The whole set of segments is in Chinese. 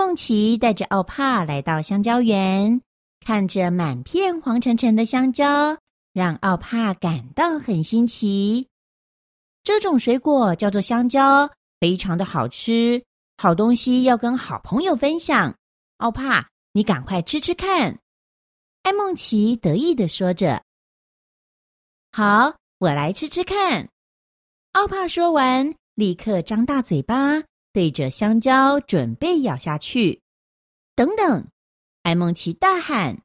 梦琪带着奥帕来到香蕉园，看着满片黄澄澄的香蕉，让奥帕感到很新奇。这种水果叫做香蕉，非常的好吃，好东西要跟好朋友分享。奥帕，你赶快吃吃看。艾梦琪得意地说着：“好，我来吃吃看。”奥帕说完，立刻张大嘴巴，对着香蕉准备咬下去。等等，艾梦琪大喊：“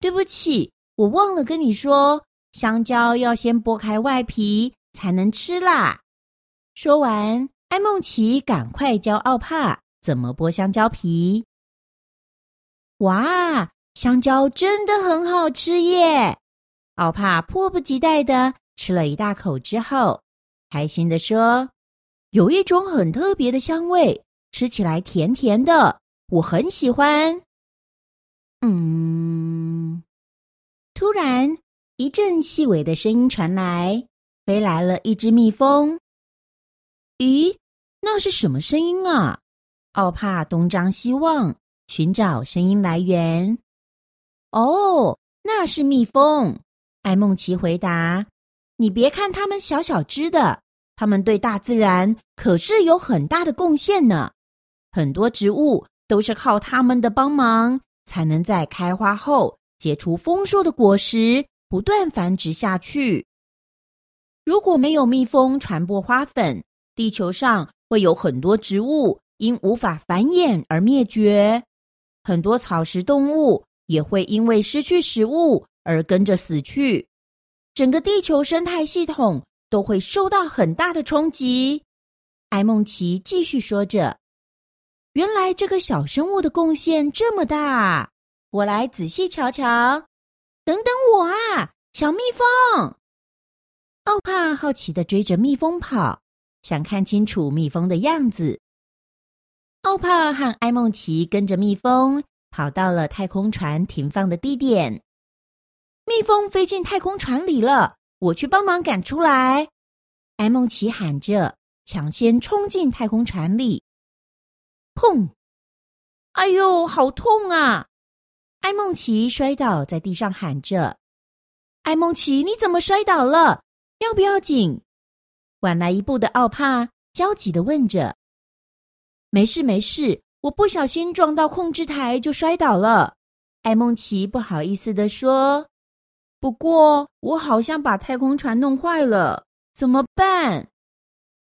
对不起，我忘了跟你说，香蕉要先剥开外皮才能吃啦。”说完，艾梦琪赶快教奥帕怎么剥香蕉皮。哇！香蕉真的很好吃耶！奥帕迫不及待的吃了一大口之后，开心的说：“有一种很特别的香味，吃起来甜甜的，我很喜欢。”嗯，突然一阵细微的声音传来，飞来了一只蜜蜂。咦，那是什么声音啊？奥帕东张西望，寻找声音来源。哦，那是蜜蜂。艾梦琪回答：“你别看它们小小只的，它们对大自然可是有很大的贡献呢。很多植物都是靠它们的帮忙，才能在开花后结出丰硕的果实，不断繁殖下去。如果没有蜜蜂传播花粉，地球上会有很多植物因无法繁衍而灭绝，很多草食动物。”也会因为失去食物而跟着死去，整个地球生态系统都会受到很大的冲击。艾梦琪继续说着：“原来这个小生物的贡献这么大，我来仔细瞧瞧。等等我啊，小蜜蜂！”奥帕好奇的追着蜜蜂跑，想看清楚蜜蜂的样子。奥帕和艾梦琪跟着蜜蜂。跑到了太空船停放的地点，蜜蜂飞进太空船里了，我去帮忙赶出来。艾梦琪喊着，抢先冲进太空船里。砰！哎呦，好痛啊！艾梦琪摔倒在地上，喊着：“艾梦琪，你怎么摔倒了？要不要紧？”晚来一步的奥帕焦急地问着：“没事，没事。”我不小心撞到控制台，就摔倒了。艾梦琪不好意思地说：“不过我好像把太空船弄坏了，怎么办？”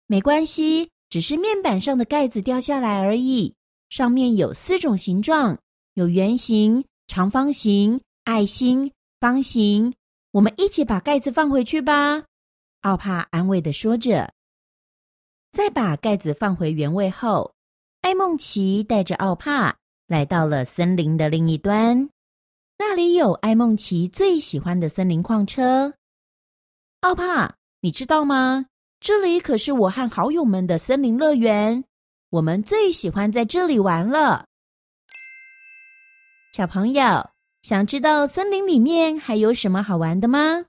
没关系，只是面板上的盖子掉下来而已。上面有四种形状，有圆形、长方形、爱心、方形。我们一起把盖子放回去吧。奥帕安慰的说着。再把盖子放回原位后。艾梦琪带着奥帕来到了森林的另一端，那里有艾梦琪最喜欢的森林矿车。奥帕，你知道吗？这里可是我和好友们的森林乐园，我们最喜欢在这里玩了。小朋友，想知道森林里面还有什么好玩的吗？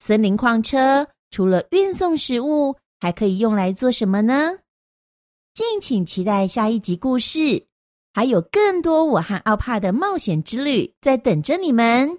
森林矿车除了运送食物，还可以用来做什么呢？敬请期待下一集故事，还有更多我和奥帕的冒险之旅在等着你们。